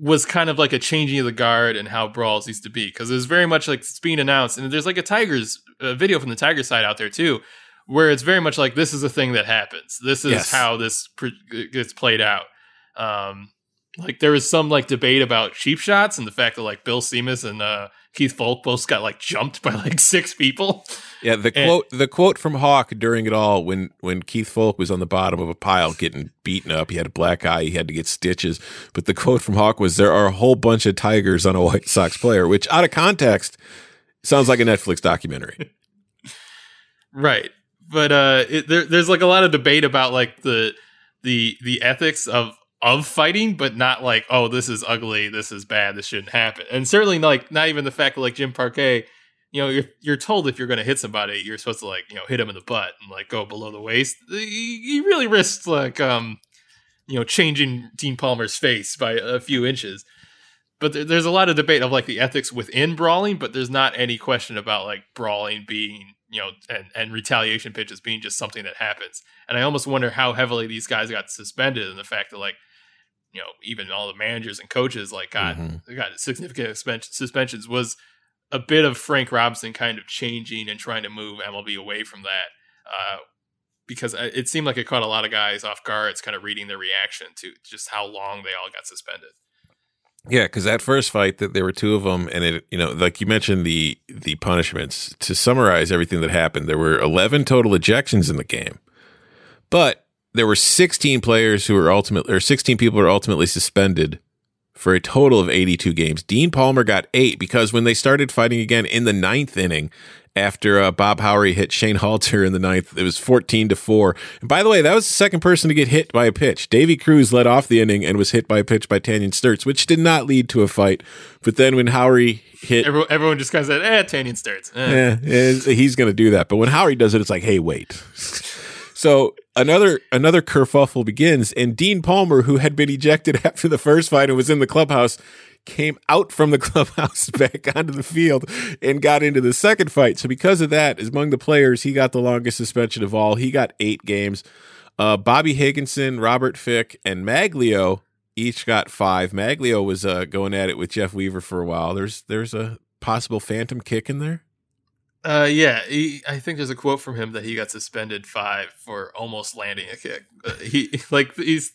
was kind of like a changing of the guard and how brawls used to be because it was very much like it's being announced and there's like a Tigers uh, video from the Tiger side out there too, where it's very much like this is a thing that happens. This is Yes. how this pr- gets played out. Um, like there was some like debate about cheap shots and the fact that like Bill Simas and uh, Keith Foulke both got like jumped by like six people. Yeah, the And- quote the quote from Hawk during it all when when Keith Foulke was on the bottom of a pile getting beaten up, he had a black eye, he had to get stitches. But the quote from Hawk was there are a whole bunch of tigers on a White Sox player, which out of context sounds like a Netflix documentary. Right. But uh it, there, there's like a lot of debate about like the the the ethics of of fighting, but not like, oh, this is ugly, this is bad, this shouldn't happen. And certainly like not even the fact that like Jim Parque, you know, you're you're told if you're gonna hit somebody, you're supposed to like, you know, hit him in the butt and like go below the waist. He, he really risks like um you know, changing Dean Palmer's face by a few inches. But there, there's a lot of debate of like the ethics within brawling, but there's not any question about like brawling being, you know, and, and retaliation pitches being just something that happens. And I almost wonder how heavily these guys got suspended and the fact that like, you know, even all the managers and coaches like got Mhm. got significant expen- suspensions was a bit of Frank Robinson kind of changing and trying to move MLB away from that. Uh, because it seemed like it caught a lot of guys off guard. It's kind of reading their reaction to just how long they all got suspended. Yeah, because that first fight, that there were two of them, and it, you know, like you mentioned the the punishments. To summarize everything that happened, there were eleven total ejections in the game, but there were sixteen players who were ultimately, or sixteen people were ultimately suspended for a total of eighty-two games. Dean Palmer got eight because when they started fighting again in the ninth inning, after uh, Bob Howry hit Shane Halter in the ninth. It was 14 to 4. And by the way, that was the second person to get hit by a pitch. Deivi Cruz led off the inning and was hit by a pitch by Tanyon Sturtze, which did not lead to a fight. But then when Howry hit, Everyone, everyone just kind of said, "Eh, Tanyon Sturtze." Eh. eh, eh, he's going to do that. But when Howry does it, it's like, hey, wait. So another another kerfuffle begins, and Dean Palmer, who had been ejected after the first fight and was in the clubhouse, came out from the clubhouse back onto the field and got into the second fight. So because of that, among the players, he got the longest suspension of all. He got eight games. Uh, Bobby Higginson, Robert Fick, and Magglio each got five. Magglio was uh, going at it with Jeff Weaver for a while. There's there's a possible phantom kick in there. Uh, yeah, he, I think there's a quote from him that he got suspended five for almost landing a kick. Uh, he like he's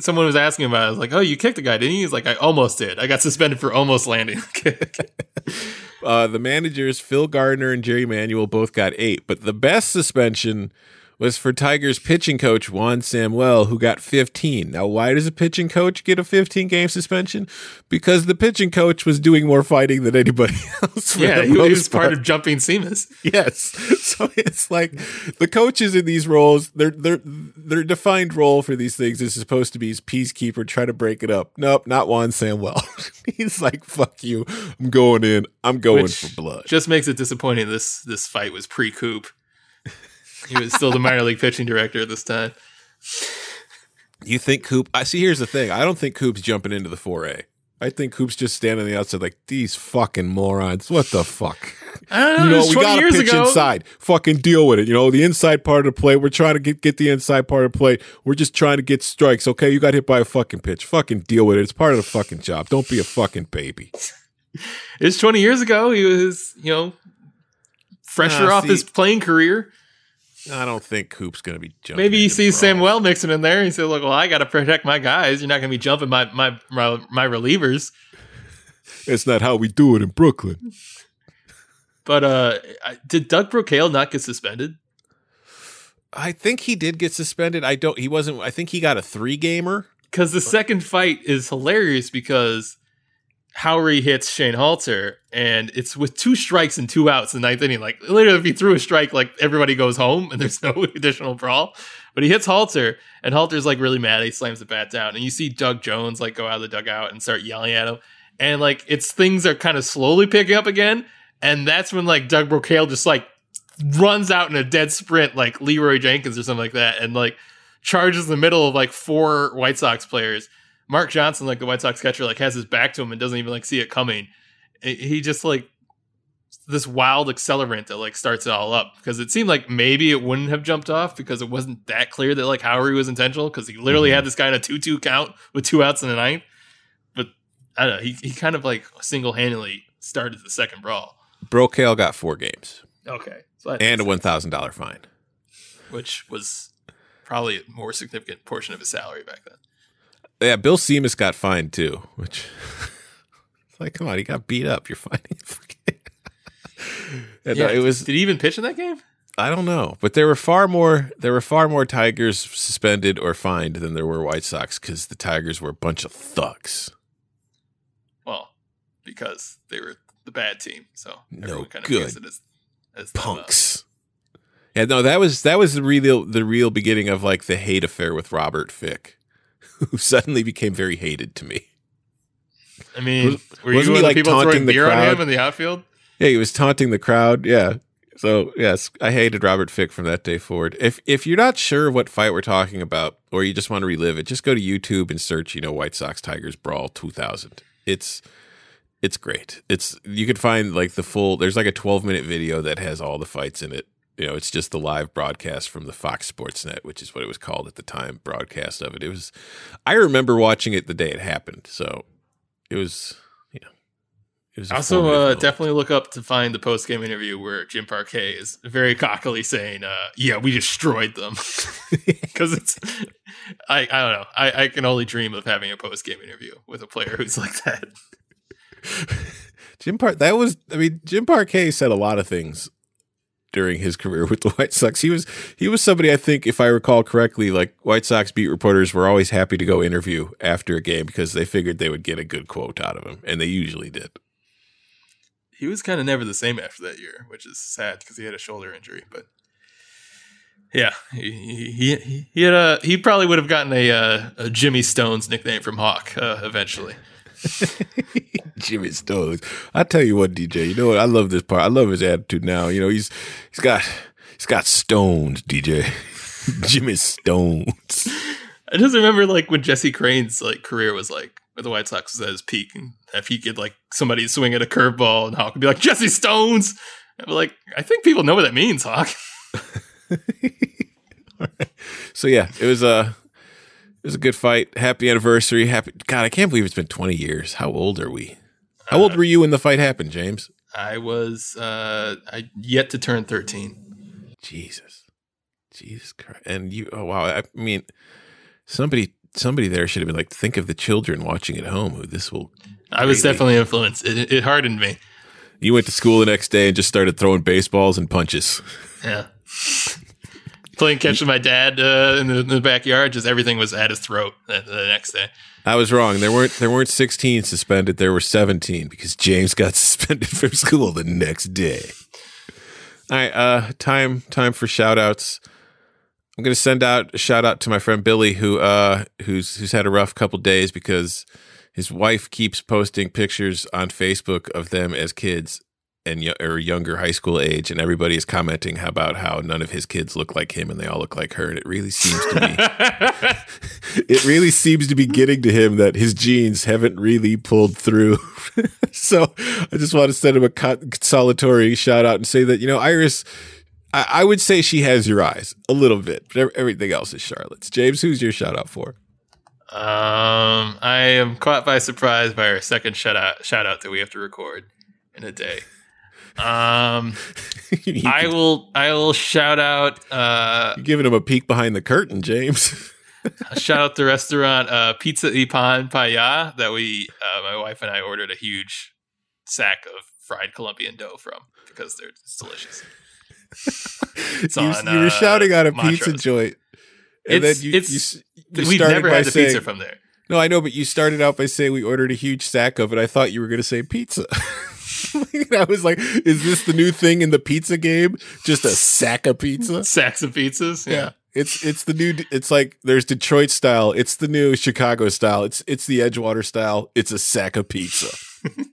someone was asking about. it. I was like, "Oh, you kicked a guy, didn't you?" He's like, "I almost did. I got suspended for almost landing a kick." Uh, the managers Phil Garner and Jerry Manuel both got eight, but the best suspension was for Tigers pitching coach Juan Samuel, who got 15. Now, why does a pitching coach get a 15 game suspension? Because the pitching coach was doing more fighting than anybody else. yeah, he, was part of jumping Simas. Yes. So it's like the coaches in these roles, their their their defined role for these things is supposed to be as peacekeeper, try to break it up. Nope, not Juan Samuel. He's like, fuck you. I'm going in. I'm going Which for blood. Just makes it disappointing. This this fight was pre Coop. He was still the minor league pitching director at this time. You think Coop I see here's the thing. I don't think Coop's jumping into the four A. I think Coop's just standing on the outside like these fucking morons. What the fuck? I don't know. You know, we got to pitch ago. inside. Fucking deal with it. You know, the inside part of the plate. We're trying to get get the inside part of the plate. We're just trying to get strikes. Okay, you got hit by a fucking pitch. Fucking deal with it. It's part of the fucking job. Don't be a fucking baby. It was 20 years ago. He was, you know, fresher Ah, off see- his playing career. I don't think Coop's going to be jumping. Maybe he into sees brawls. Samuel mixing in there. He said, "Look, well, I got to protect my guys. You're not going to be jumping my my my, my relievers." It's not how we do it in Brooklyn. But uh, did Doug Brocail not get suspended? I think he did get suspended. I don't. He wasn't. I think he got a three gamer. Because the second fight is hilarious because Howry hits Shane Halter, and it's with two strikes and two outs in the ninth inning. Like literally, if he threw a strike, like everybody goes home and there's no additional brawl. But he hits Halter, and Halter's like really mad. He slams the bat down, and you see Doug Jones like go out of the dugout and start yelling at him. And like it's things are kind of slowly picking up again, and that's when like Doug Brocail just like runs out in a dead sprint like Leeroy Jenkins or something like that, and like charges the middle of like four White Sox players. Mark Johnson, like the White Sox catcher, like has his back to him and doesn't even like see it coming. He- He just like this wild accelerant that like starts it all up because it seemed like maybe it wouldn't have jumped off because it wasn't that clear that like Howry was intentional because he literally mm-hmm. had this guy in a two-two count with two outs in the ninth. But I don't know. He he kind of like single-handedly started the second brawl. Brocail got four games Okay, so and a one thousand dollar fine. which was probably a more significant portion of his salary back then. Yeah, Bill Simas got fined too, which It's like, come on, he got beat up. You're fighting. and, Yeah, uh, it was Did he even pitch in that game? I don't know, but there were far more there were far more Tigers suspended or fined than there were White Sox because the Tigers were a bunch of thugs. Well, because they were the bad team, so No kind of good. as, as uh, Punks. Yeah, no, that was that was the real the real beginning of like the hate affair with Robert Fick, who suddenly became very hated to me. I mean, were wasn't you he, one like, people taunting throwing the beer on crowd? him in the outfield? Yeah, he was taunting the crowd. Yeah. So yes, I hated Robert Fick from that day forward. If if you're not sure what fight we're talking about, or you just want to relive it, just go to YouTube and search, you know, White Sox Tigers Brawl 2000. It's it's great. It's you could find like the full. There's like a 12 minute video that has all the fights in it. You know, it's just the live broadcast from the Fox Sports Net, which is what it was called at the time. Broadcast of it. It was. I remember watching it the day it happened. So it was. You know, it was Also, uh, definitely look up to find the post game interview where Jim Parque is very cockily saying, uh, "Yeah, we destroyed them," because it's. I I don't know. I, I can only dream of having a post game interview with a player who's like that. Jim Park that was I mean Jim Parque said a lot of things during his career with the White Sox. He was he was somebody I think if I recall correctly like White Sox beat reporters were always happy to go interview after a game because they figured they would get a good quote out of him and they usually did. He was kind of never the same after that year, which is sad because he had a shoulder injury. But yeah, he he he, he had a he probably would have gotten a, uh, a Jimmy Stones nickname from Hawk uh, eventually. Jimmy Stones. I tell you what, DJ, you know what? I love this part. I love his attitude now. You know, he's he's got he's got stones, DJ. Jimmy Stones. I just remember like when Jesse Crain's like career was like with the White Sox was at his peak, and if he could like somebody swing at a curveball, and Hawk would be like Jesse Stones. I'd be like, I think people know what that means, Hawk. So yeah, it was a it was a good fight. Happy anniversary. Happy God, I can't believe it's been 20 years. How old are we? How old were you when the fight happened, James? I was uh I yet to turn thirteen. Jesus. Jesus Christ. And you oh wow, I mean somebody somebody there should have been like think of the children watching at home who this will I was definitely influenced. It, it hardened me. You went to school the next day and just started throwing baseballs and punches. Yeah. Playing catch with my dad uh, in, the, in the backyard, just everything was at his throat the, the next day. I was wrong. There weren't there weren't 16 suspended. There were 17 because James got suspended from school the next day. All right, uh time time for shout outs. I'm to send out a shout out to my friend Billy who uh who's who's had a rough couple days because his wife keeps posting pictures on Facebook of them as kids and y- or younger high school age and everybody is commenting about how none of his kids look like him and they all look like her and it really seems to be it really seems to be getting to him that his genes haven't really pulled through. so I just want to send him a consolatory shout out and say that, you know, Iris, I, I would say she has your eyes a little bit, but everything else is Charlotte's. James, who's your shout out for? Um, I am caught by surprise by our second shout out, shout out that we have to record in a day. Um, I will I will shout out uh You're giving him a peek behind the curtain, James. shout out the restaurant uh Pizza Ipan Paya that we uh, my wife and I ordered a huge sack of fried Colombian dough from because they're it's delicious. It's you, on, you were uh, shouting out a pizza joint. And It's- then you, it's- you, We've never had the saying, pizza from there. No, I know, but you started out by saying we ordered a huge sack of it. I thought you were going to say pizza. And I was like, is this the new thing in the pizza game? Just a sack of pizza? Sacks of pizzas. Yeah. It's it's the new it's like there's Detroit style, it's the new Chicago style, it's it's the Edgewater style, it's a sack of pizza.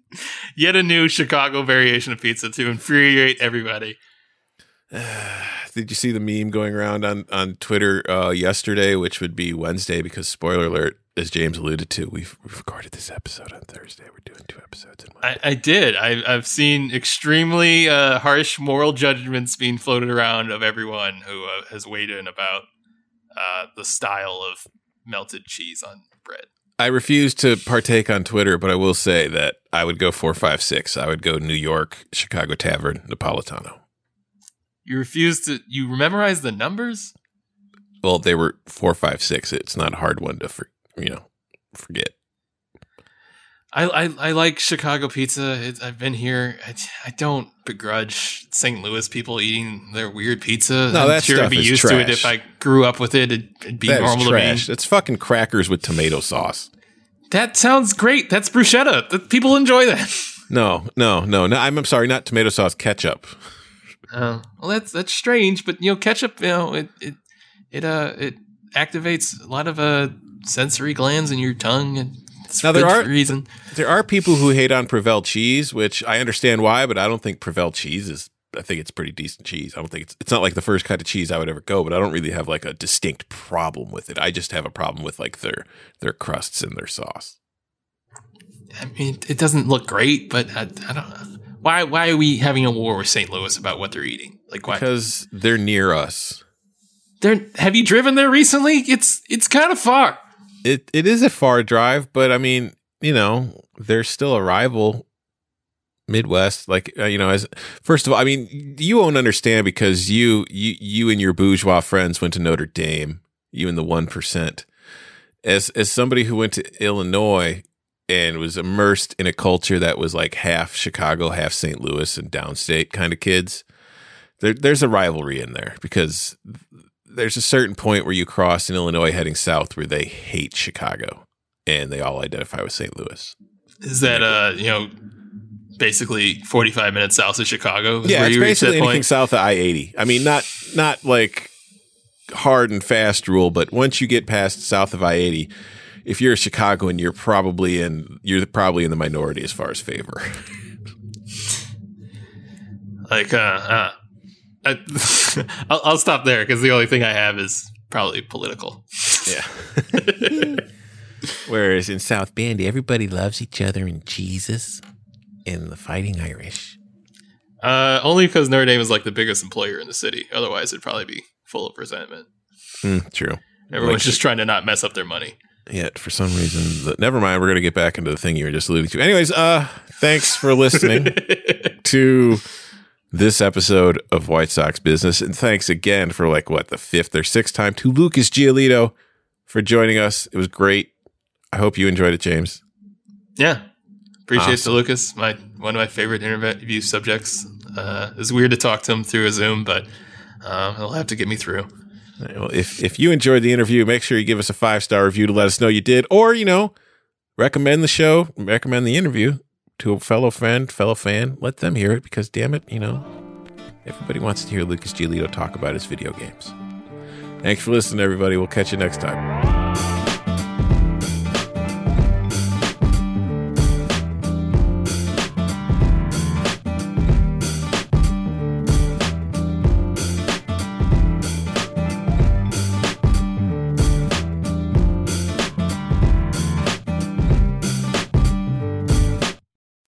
Yet a new Chicago variation of pizza to infuriate everybody. Did you see the meme going around on on Twitter uh, yesterday, which would be Wednesday? Because spoiler alert, as James alluded to, we've, we've recorded this episode on Thursday. We're doing two episodes in one. I, I did. I, I've seen extremely uh, harsh moral judgments being floated around of everyone who uh, has weighed in about uh, the style of melted cheese on bread. I refuse to partake on Twitter, but I will say that I would go four, five, six. I would go New York, Chicago Tavern, Napolitano. You refuse to. You memorize the numbers. Well, they were four, five, six. It's not a hard one to, for, you know, forget. I, I, I like Chicago pizza. It, I've been here. I, I don't begrudge St. Louis people eating their weird pizza. No, I'm that sure stuff I'd be is used to it trash. if I grew up with it. It'd, it'd be That normal trash. to me. It's fucking crackers with tomato sauce. That sounds great. That's bruschetta. People enjoy that. No, no, no, no. I'm, I'm sorry, not tomato sauce, ketchup. Uh, well, that's that's strange, but you know, ketchup, you know, it it it uh it activates a lot of uh sensory glands in your tongue, and it's Now, there are- reason. There are people who hate on Provel cheese, which I understand why, but I don't think Provel cheese is. I think it's pretty decent cheese. I don't think it's. It's not like the first kind of cheese I would ever go, but I don't really have like a distinct problem with it. I just have a problem with like their their crusts and their sauce. I mean, it doesn't look great, but I, I don't know. Why why are we having a war with St. Louis about what they're eating? Like, why? Because they're near us. They're, have you driven there recently? It's it's kind of far. It it is a far drive, but I mean, you know, they're still a rival. Midwest, like uh, you know, as first of all, I mean, you won't understand because you you you and your bourgeois friends went to Notre Dame. You and the one percent. As as somebody who went to Illinois and was immersed in a culture that was like half Chicago, half St. Louis, and downstate kind of kids, there, there's a rivalry in there because there's a certain point where you cross in Illinois heading south where they hate Chicago and they all identify with St. Louis. Is that uh you know basically forty five minutes south of Chicago? Yeah, where it's you reach that basically anything point? south of I eighty. I mean, not not like hard and fast rule, but once you get past south of I eighty, if you're a Chicagoan, you're probably in you're probably in the minority as far as favor. Like, uh, uh I, I'll, I'll stop there because the only thing I have is probably political. Yeah. Whereas in South Bend, everybody loves each other and Jesus and the Fighting Irish. Uh, only because Notre Dame is like the biggest employer in the city. Otherwise, it'd probably be full of resentment. Mm, true. Everyone's Like- just trying to not mess up their money. Yet for some reason, the, never mind. We're going to get back into the thing you were just alluding to. Anyways, uh, thanks for listening to this episode of White Sox Business, and thanks again for like what the fifth or sixth time to Lucas Giolito for joining us. It was great. I hope you enjoyed it, James. yeah, appreciate Awesome. the Lucas. My one of my favorite interview subjects. Uh, it's weird to talk to him through a Zoom, but um, he'll have to get me through. Well, if if you enjoyed the interview, make sure you give us a five star review to let us know you did, or you know, recommend the show, recommend the interview to a fellow friend, fellow fan. Let them hear it because, damn it, you know, everybody wants to hear Lucas Giolito talk about his video games. Thanks for listening, everybody. We'll catch you next time.